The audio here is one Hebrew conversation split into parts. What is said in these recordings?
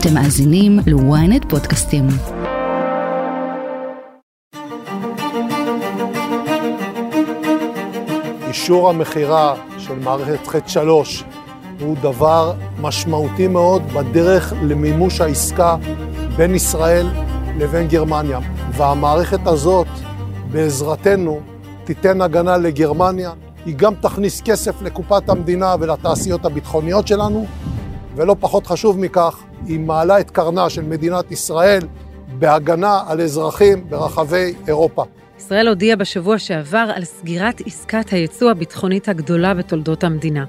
אתם מאזינים ל-ynet פודקאסטים. אישור המכירה של מערכת ח' 3 הוא דבר משמעותי מאוד בדרך למימוש העסקה בין ישראל לבין גרמניה. והמערכת הזאת, בעזרתנו, תיתן הגנה לגרמניה. היא גם תכניס כסף לקופת המדינה ולתעשיות הביטחוניות שלנו, ולא פחות חשוב מכך, היא מעלה את קרנה של מדינת ישראל בהגנה על אזרחים ברחבי אירופה. ישראל הודיעה בשבוע שעבר על סגירת עסקת היצוא הביטחונית הגדולה בתולדות המדינה.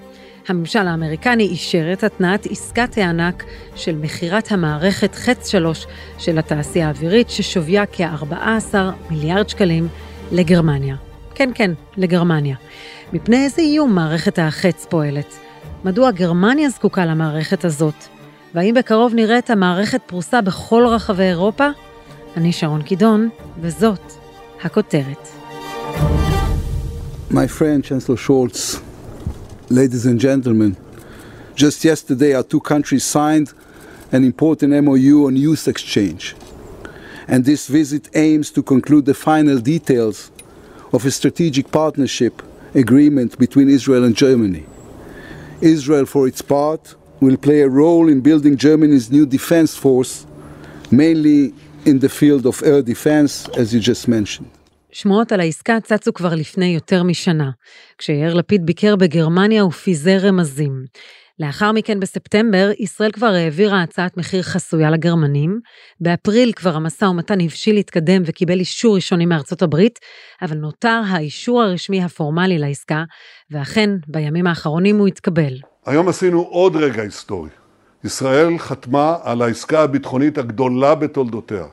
הממשל האמריקני אישר את התנעת עסקת הענק של מכירת המערכת חץ 3 של התעשייה האווירית, ששוויה כ-14 מיליארד שקלים לגרמניה. כן, כן, לגרמניה. מפני איזה איום מערכת החץ פועלת? מדוע גרמניה זקוקה למערכת הזאת? והאם בקרוב נראה את המערכת פרוסה בכל רחבי אירופה? אני שרון קידון, וזאת הכותרת. My friend, Chancellor Scholz, ladies and gentlemen, just yesterday our two countries signed an important MOU on youth exchange. And this visit aims to conclude the final details of a strategic partnership agreement between Israel and Germany. Israel, for its part, will play a role in building Germany's new defense force, mainly in the field of air defense, as you just mentioned. שמועות על העסקה צצו כבר לפני יותר משנה, כשיאיר לפיד ביקר בגרמניה ופיזר רמזים. לאחר מכן בספטמבר, ישראל כבר העבירה הצעת מחיר חסויה לגרמנים. באפריל כבר המשא ומתן הבשיל להתקדם וקיבל אישור ראשוני מארצות הברית, אבל נותר האישור הרשמי הפורמלי לעסקה, ואכן, בימים האחרונים הוא התקבל. היום עשינו עוד רגע היסטורי. ישראל חתמה על העסקה הביטחונית הגדולה בתולדותיה.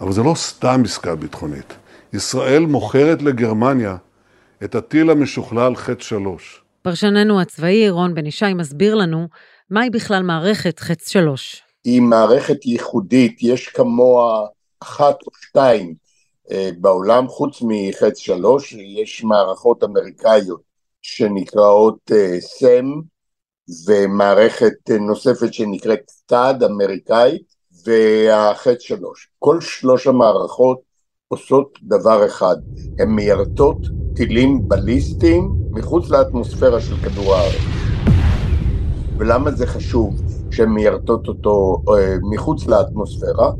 אבל זה לא סתם עסקה ביטחונית. ישראל מוכרת לגרמניה את הטיל המשוכלל חץ 3. פרשננו הצבאי רון בן ישי מסביר לנו מהי בכלל מערכת חץ 3. היא מערכת ייחודית, יש כמוה אחת או שתיים אה, בעולם, חוץ מחץ 3, יש מערכות אמריקאיות שנקראות אה, סם, ומערכת נוספת שנקראת תד אמריקאית, והחץ 3. כל שלוש המערכות עושות דבר אחד, הן מיירטות טילים בליסטיים מחוץ לאטמוספירה של כדור הארץ. ולמה זה חשוב שהן מיירטות אותו אה, מחוץ לאטמוספירה?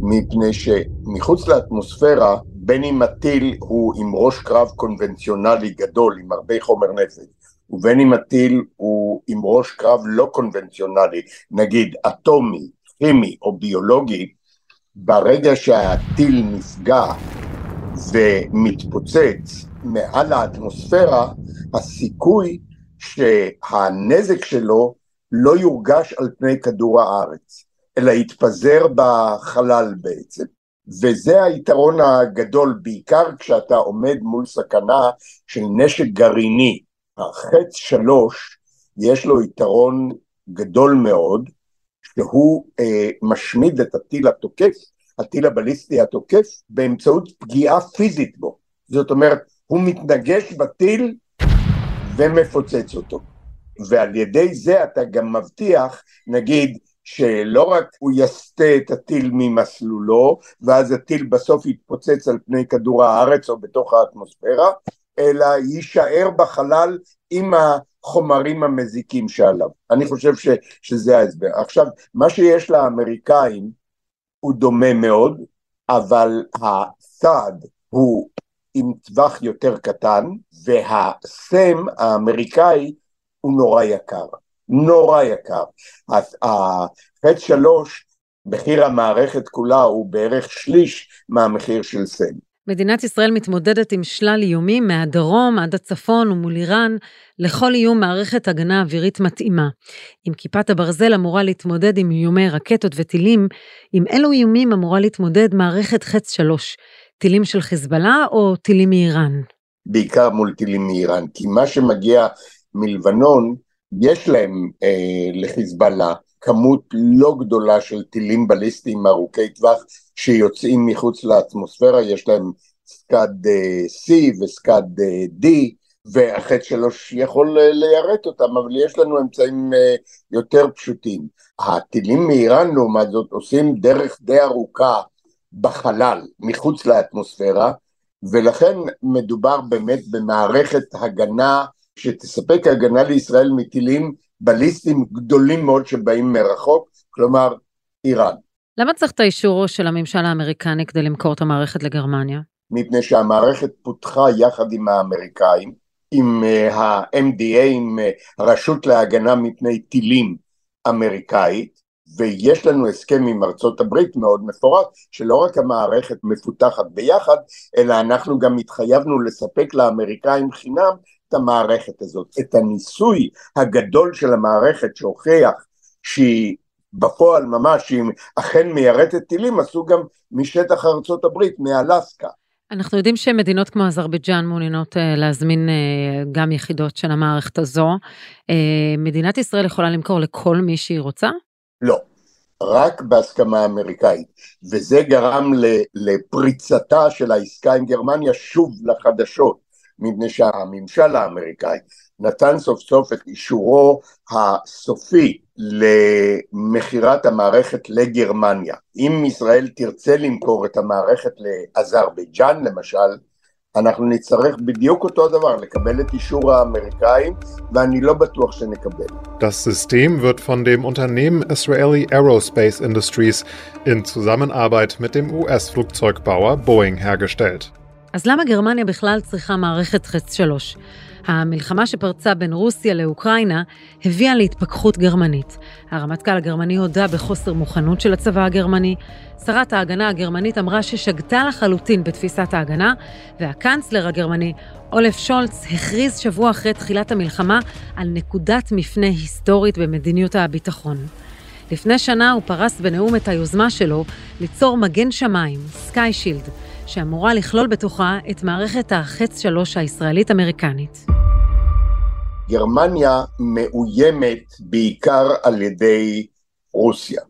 מפני שמחוץ לאטמוספירה, בין אם הטיל הוא עם ראש קרב קונבנציונלי גדול, עם הרבה חומר נפץ, ובין אם הטיל הוא עם ראש קרב לא קונבנציונלי, נגיד אטומי, כימי או ביולוגי, ברגע שהטיל נפגע ומתפוצץ מעל האטמוספירה, הסיכוי שהנזק שלו לא יורגש על פני כדור הארץ, אלא יתפזר בחלל בעצם. וזה היתרון הגדול, בעיקר כשאתה עומד מול סכנה של נשק גרעיני. החץ שלוש, יש לו יתרון גדול מאוד, שהוא אה, משמיד את הטיל התוקף, הטיל הבליסטי התוקף, באמצעות פגיעה פיזית בו. זאת אומרת, הוא מתנגש בטיל ומפוצץ אותו. ועל ידי זה אתה גם מבטיח, נגיד, שלא רק הוא יסטה את הטיל ממסלולו, ואז הטיל בסוף יתפוצץ על פני כדור הארץ או בתוך האטמוספירה, אלא יישאר בחלל עם החומרים המזיקים שעליו. אני חושב ש, שזה ההסבר. עכשיו, מה שיש לאמריקאים הוא דומה מאוד, אבל הסעד הוא עם טווח יותר קטן, והסם האמריקאי הוא נורא יקר. נורא יקר. החץ שלוש, מחיר המערכת כולה הוא בערך שליש מהמחיר של סם. מדינת ישראל מתמודדת עם שלל איומים מהדרום עד הצפון ומול איראן, לכל איום מערכת הגנה אווירית מתאימה. אם כיפת הברזל אמורה להתמודד עם איומי רקטות וטילים, עם אילו איומים אמורה להתמודד מערכת חץ שלוש, טילים של חיזבאללה או טילים מאיראן? בעיקר מול טילים מאיראן, כי מה שמגיע מלבנון, יש להם אה, לחיזבאללה כמות לא גדולה של טילים בליסטיים ארוכי טווח שיוצאים מחוץ לאטמוספירה, יש להם סקאד אה, C וסקאד אה, D, והחטא שלוש יכול ליירט אותם, אבל יש לנו אמצעים יותר פשוטים. הטילים מאיראן לעומת זאת עושים דרך די ארוכה בחלל, מחוץ לאטמוספירה, ולכן מדובר באמת במערכת הגנה שתספק הגנה לישראל מטילים בליסטים גדולים מאוד שבאים מרחוק, כלומר איראן. למה צריך את האישור של הממשל האמריקני כדי למכור את המערכת לגרמניה? מפני שהמערכת פותחה יחד עם האמריקאים, עם אה, ה-MDA, עם אה, הרשות להגנה מפני טילים אמריקאית, ויש לנו הסכם עם ארצות הברית מאוד מפורט, שלא רק המערכת מפותחת ביחד, אלא אנחנו גם התחייבנו לספק לאמריקאים חינם את המערכת הזאת. את הניסוי הגדול של המערכת שהוכיח שהיא בפועל ממש, אם אכן מיירטת טילים, עשו גם משטח ארצות הברית, מאלסקה. אנחנו יודעים שמדינות כמו אזרבייג'אן מעוניינות uh, להזמין uh, גם יחידות של המערכת הזו. Uh, מדינת ישראל יכולה למכור לכל מי שהיא רוצה? לא, רק בהסכמה אמריקאית, וזה גרם לפריצתה של העסקה עם גרמניה שוב לחדשות, מפני שהממשל האמריקאי נתן סוף סוף את אישורו הסופי למכירת המערכת לגרמניה. אם ישראל תרצה למכור את המערכת לאזרבייג'אן למשל, אנחנו נצטרך בדיוק אותו דבר, לקבל את אישור האמריקאים, ואני לא בטוח שנקבל. Das System wird von dem Unternehmen Israeli Aerospace Industries in Zusammenarbeit mit dem US-Flugzeugbauer Boeing hergestellt. אז למה גרמניה בכלל צריכה מערכת חץ 3? המלחמה שפרצה בין רוסיה לאוקראינה הביאה להתפכחות גרמנית. הרמטכ"ל הגרמני הודה בחוסר מוכנות של הצבא הגרמני, שרת ההגנה הגרמנית אמרה ששגתה לחלוטין בתפיסת ההגנה, והקנצלר הגרמני, אולף שולץ, הכריז שבוע אחרי תחילת המלחמה על נקודת מפנה היסטורית במדיניות הביטחון. לפני שנה הוא פרס בנאום את היוזמה שלו ליצור מגן שמיים, סקאי שילד, שאמורה לכלול בתוכה את מערכת החץ שלוש הישראלית-אמריקנית. גרמניה מאוימת בעיקר על ידי רוסיה.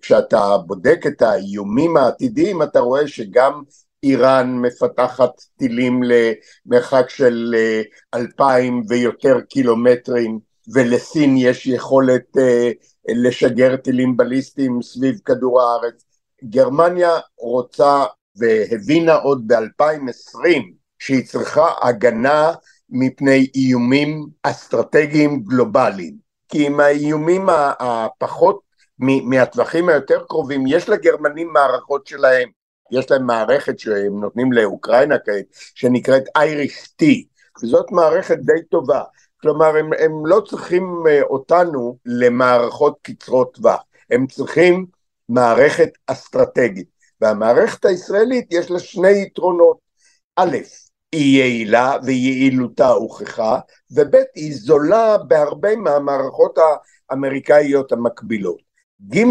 כשאתה בודק את האיומים העתידיים אתה רואה שגם איראן מפתחת טילים למרחק של אה, אלפיים ויותר קילומטרים ולסין יש יכולת אה, לשגר טילים בליסטיים סביב כדור הארץ. גרמניה רוצה והבינה עוד ב-2020 שהיא צריכה הגנה מפני איומים אסטרטגיים גלובליים. כי עם האיומים הפחות מהטווחים היותר קרובים, יש לגרמנים מערכות שלהם. יש להם מערכת שהם נותנים לאוקראינה כעת, שנקראת אייריס טי, וזאת מערכת די טובה. כלומר, הם, הם לא צריכים אה, אותנו למערכות קצרות טווח, הם צריכים מערכת אסטרטגית. והמערכת הישראלית יש לה שני יתרונות. א', היא יעילה ויעילותה הוכחה, וב', היא זולה בהרבה מהמערכות האמריקאיות המקבילות. ג',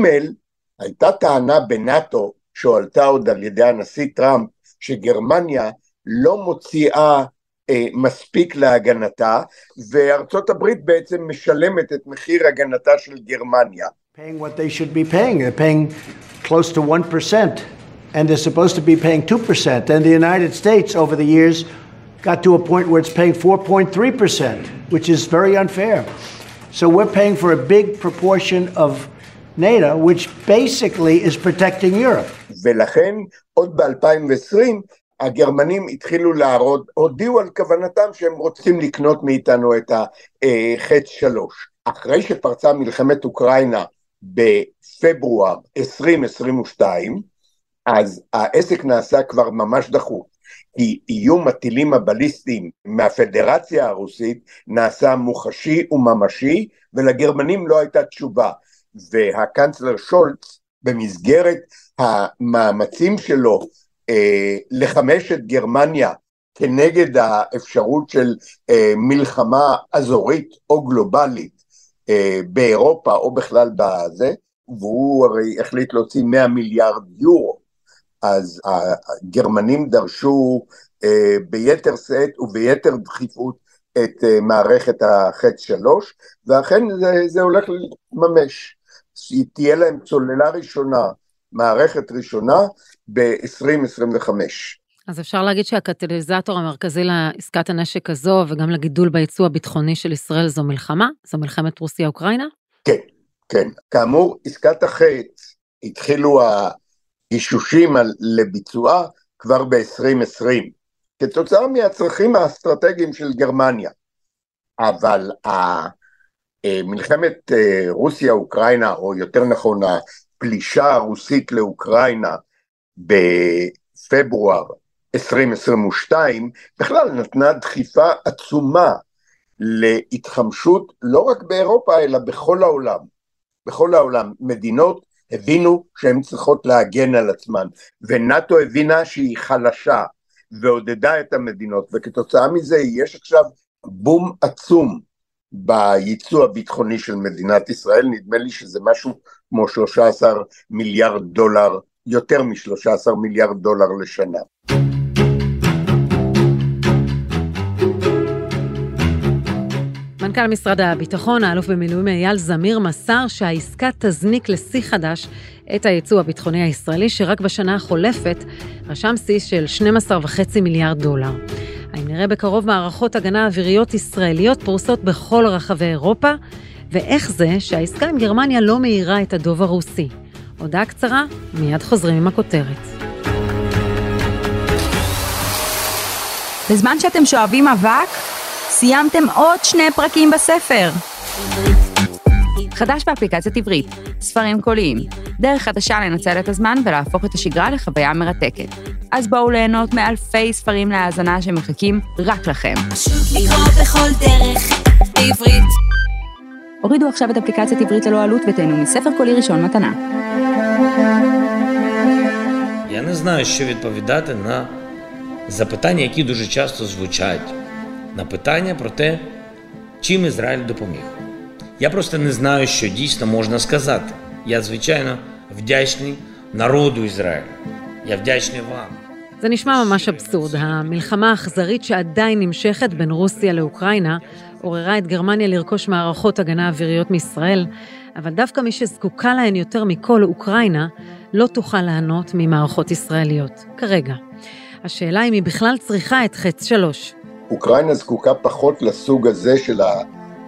הייתה טענה בנאט"ו, שהועלתה עוד על ידי הנשיא טראמפ, שגרמניה לא מוציאה אה, מספיק להגנתה, וארצות הברית בעצם משלמת את מחיר הגנתה של גרמניה. paying what they should be paying. They're paying close to 1%, and they're supposed to be paying 2%. And the United States, over the years, got to a point where it's paying 4.3%, which is very unfair. So we're paying for a big proportion of NATO, which basically is protecting Europe. ולכן, עוד ב-2020, הגרמנים התחילו להראות, הודיעו על כוונתם שהם רוצים לקנות מאיתנו את החץ שלוש. אחרי שפרצה מלחמת אוקראינה בפברואר 2022, אז העסק נעשה כבר ממש דחוף. כי איום הטילים הבליסטיים מהפדרציה הרוסית נעשה מוחשי וממשי, ולגרמנים לא הייתה תשובה. והקנצלר שולץ, במסגרת המאמצים שלו אה, לחמש את גרמניה כנגד האפשרות של אה, מלחמה אזורית או גלובלית אה, באירופה או בכלל בזה, והוא הרי החליט להוציא 100 מיליארד יורו, אז הגרמנים דרשו אה, ביתר שאת וביתר דחיפות את אה, מערכת החץ שלוש, ואכן זה, זה הולך להתממש. תהיה להם צוללה ראשונה, מערכת ראשונה, ב-2025. אז אפשר להגיד שהקטליזטור המרכזי לעסקת הנשק הזו וגם לגידול ביצוא הביטחוני של ישראל זו מלחמה? זו מלחמת רוסיה-אוקראינה? כן, כן. כאמור, עסקת החץ, התחילו הגישושים לביצועה כבר ב-2020, כתוצאה מהצרכים האסטרטגיים של גרמניה. אבל מלחמת אה, רוסיה-אוקראינה, או יותר נכון הפלישה הרוסית לאוקראינה בפברואר 2022, בכלל נתנה דחיפה עצומה להתחמשות לא רק באירופה אלא בכל העולם. בכל העולם מדינות הבינו שהן צריכות להגן על עצמן ונאט"ו הבינה שהיא חלשה ועודדה את המדינות וכתוצאה מזה יש עכשיו בום עצום בייצוא הביטחוני של מדינת ישראל, נדמה לי שזה משהו כמו 13 מיליארד דולר, יותר מ-13 מיליארד דולר לשנה. מנכ"ל משרד הביטחון, האלוף במילואים אייל זמיר, מסר שהעסקה תזניק לשיא חדש את היצוא הביטחוני הישראלי, שרק בשנה החולפת רשם שיא של 12.5 מיליארד דולר. האם נראה בקרוב מערכות הגנה אוויריות ישראליות פרוסות בכל רחבי אירופה? ואיך זה שהעסקה עם גרמניה לא מאירה את הדוב הרוסי? הודעה קצרה, מיד חוזרים עם הכותרת. בזמן שאתם שואבים אבק, סיימתם עוד שני פרקים בספר. חדש באפליקציית עברית, ספרים קוליים, דרך חדשה לנצל את הזמן ולהפוך את השגרה לחוויה מרתקת. אז בואו ליהנות מאלפי ספרים להאזנה שמחכים רק לכם. פשוט לקרוא בכל דרך, בעברית. הורידו עכשיו את אפליקציית עברית ללא עלות ותהנו מספר קולי ראשון מתנה. Я не знаю, що відповідати на запитання, які дуже часто звучать. На питання про те, чим Ізраїль допоміг. Я просто не знаю, що дійсно можна сказати. Я, звичайно, вдячний народу Ізраїлю. Я вдячний вам. זה נשמע ממש אבסורד. המלחמה האכזרית שעדיין נמשכת בין רוסיה לאוקראינה עוררה את גרמניה לרכוש מערכות הגנה אוויריות מישראל, אבל דווקא מי שזקוקה להן יותר מכל, אוקראינה, לא תוכל ליהנות ממערכות ישראליות, כרגע. השאלה אם היא בכלל צריכה את חץ שלוש. אוקראינה זקוקה פחות לסוג הזה של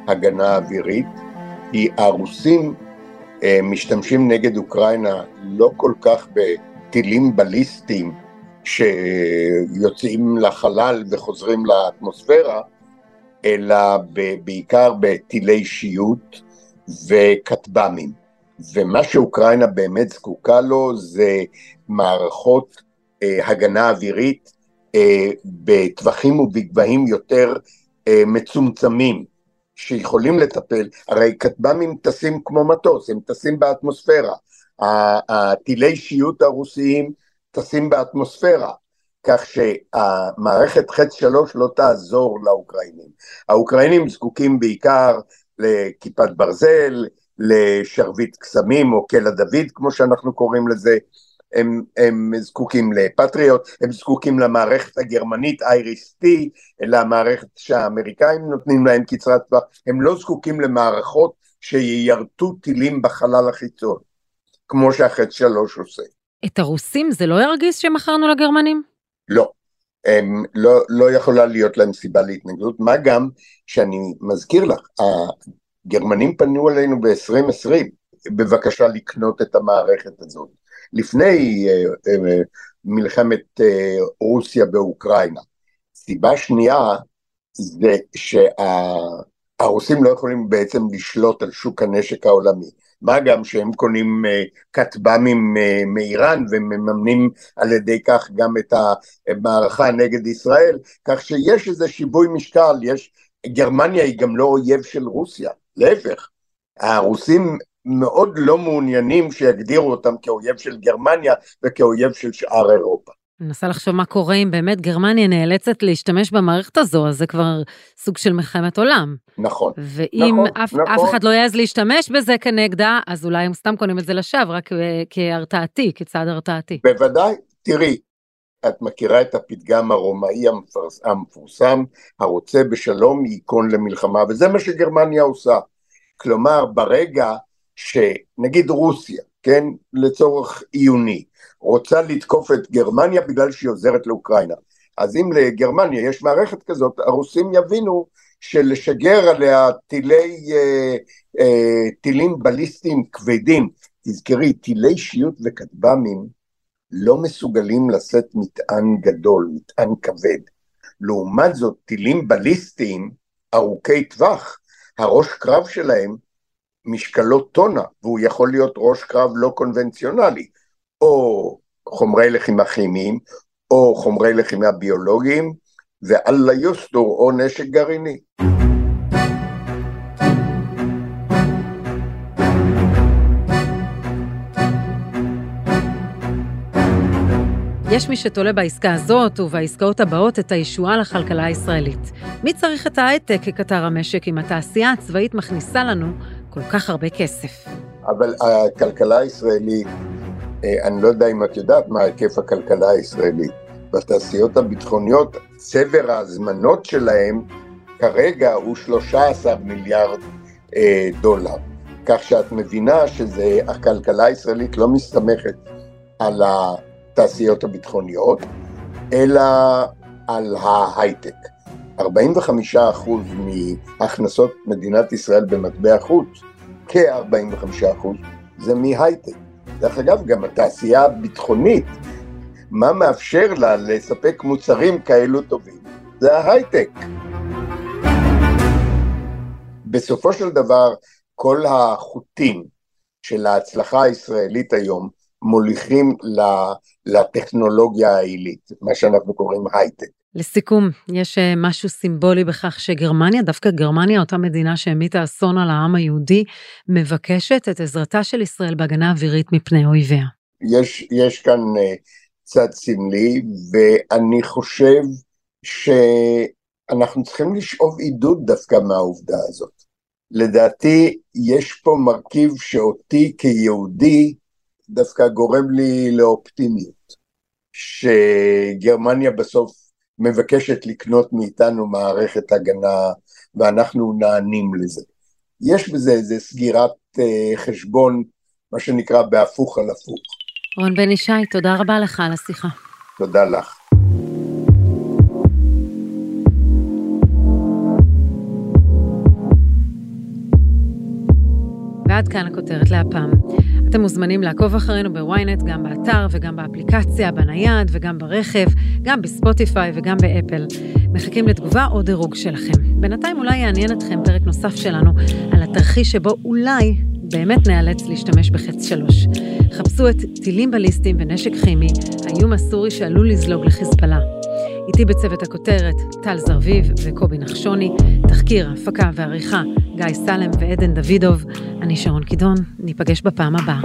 ההגנה האווירית, כי הרוסים אה, משתמשים נגד אוקראינה לא כל כך בטילים בליסטיים שיוצאים לחלל וחוזרים לאטמוספירה, אלא בעיקר בטילי שיוט וכטב"מים. ומה שאוקראינה באמת זקוקה לו זה מערכות אה, הגנה אווירית בטווחים ובגבהים יותר אה, מצומצמים, שיכולים לטפל, הרי כטב"מים טסים כמו מטוס, הם טסים באטמוספירה, הטילי שיוט הרוסיים טסים באטמוספירה, כך שהמערכת חץ שלוש לא תעזור לאוקראינים. האוקראינים זקוקים בעיקר לכיפת ברזל, לשרביט קסמים או קלע דוד כמו שאנחנו קוראים לזה, הם, הם זקוקים לפטריוט, הם זקוקים למערכת הגרמנית טי, למערכת שהאמריקאים נותנים להם קצרת טווח, הם לא זקוקים למערכות שיירטו טילים בחלל החיצון, כמו שהחץ שלוש עושה. את הרוסים זה לא ירגיז שמכרנו לגרמנים? לא. הם לא, לא יכולה להיות להם סיבה להתנגדות, מה גם שאני מזכיר לך, הגרמנים פנו אלינו ב-2020 בבקשה לקנות את המערכת הזאת, לפני uh, uh, מלחמת uh, רוסיה באוקראינה. סיבה שנייה זה שהרוסים לא יכולים בעצם לשלוט על שוק הנשק העולמי. מה גם שהם קונים כטב"מים מאיראן ומממנים על ידי כך גם את המערכה נגד ישראל, כך שיש איזה שיווי משקל, יש, גרמניה היא גם לא אויב של רוסיה, להפך, הרוסים מאוד לא מעוניינים שיגדירו אותם כאויב של גרמניה וכאויב של שאר אירופה. אני מנסה לחשוב מה קורה אם באמת גרמניה נאלצת להשתמש במערכת הזו, אז זה כבר סוג של מלחמת עולם. נכון. ואם נכון, אף, נכון. אף אחד לא יעז להשתמש בזה כנגדה, אז אולי הם סתם קונים את זה לשווא, רק אה, כהרתעתי, כצעד הרתעתי. בוודאי, תראי, את מכירה את הפתגם הרומאי המפורסם, הרוצה בשלום ייכון למלחמה, וזה מה שגרמניה עושה. כלומר, ברגע שנגיד רוסיה, כן, לצורך עיוני, רוצה לתקוף את גרמניה בגלל שהיא עוזרת לאוקראינה. אז אם לגרמניה יש מערכת כזאת, הרוסים יבינו שלשגר עליה טילי, אה, אה, טילים בליסטיים כבדים, תזכרי, טילי שיוט וכטב"מים לא מסוגלים לשאת מטען גדול, מטען כבד. לעומת זאת, טילים בליסטיים ארוכי טווח, הראש קרב שלהם משקלו טונה, והוא יכול להיות ראש קרב לא קונבנציונלי, או חומרי לחימה כימיים, או חומרי לחימה ביולוגיים, ואללה יוסטור או נשק גרעיני. יש מי שתולה בעסקה הזאת ובעסקאות הבאות את הישועה לכלכלה הישראלית. מי צריך את ההייטק כקטר המשק אם התעשייה הצבאית מכניסה לנו כל כך הרבה כסף? אבל הכלכלה הישראלית, אה, אני לא יודע אם את יודעת מה היקף הכלכלה הישראלית. בתעשיות הביטחוניות, צבר ההזמנות שלהם כרגע הוא 13 מיליארד אה, דולר. כך שאת מבינה שהכלכלה הישראלית לא מסתמכת על התעשיות הביטחוניות, אלא על ההייטק. 45% מהכנסות מדינת ישראל במטבע חוץ, כ-45% זה מהייטק. דרך אגב, גם התעשייה הביטחונית, מה מאפשר לה לספק מוצרים כאלו טובים? זה ההייטק. בסופו של דבר, כל החוטים של ההצלחה הישראלית היום מוליכים לטכנולוגיה העילית, מה שאנחנו קוראים הייטק. לסיכום, יש אה, משהו סימבולי בכך שגרמניה, דווקא גרמניה, אותה מדינה שהמיטה אסון על העם היהודי, מבקשת את עזרתה של ישראל בהגנה אווירית מפני אויביה. יש, יש כאן אה, צד סמלי, ואני חושב שאנחנו צריכים לשאוב עידוד דווקא מהעובדה הזאת. לדעתי, יש פה מרכיב שאותי כיהודי דווקא גורם לי לאופטימיות, שגרמניה בסוף מבקשת לקנות מאיתנו מערכת הגנה ואנחנו נענים לזה. יש בזה איזה סגירת אה, חשבון, מה שנקרא בהפוך על הפוך. רון בן ישי, תודה רבה לך על השיחה. תודה לך. ועד כאן הכותרת להפעם. אתם מוזמנים לעקוב אחרינו בוויינט, גם באתר וגם באפליקציה, בנייד וגם ברכב, גם בספוטיפיי וגם באפל. מחכים לתגובה או דירוג שלכם. בינתיים אולי יעניין אתכם פרק נוסף שלנו על התרחיש שבו אולי באמת נאלץ להשתמש בחץ שלוש. חפשו את טילים בליסטיים ונשק כימי, האיום הסורי שעלול לזלוג לחיזבאללה. איתי בצוות הכותרת, טל זרביב וקובי נחשוני, תחקיר, הפקה ועריכה, גיא סלם ועדן דוידוב. אני שרון קידון, ניפגש בפעם הבאה.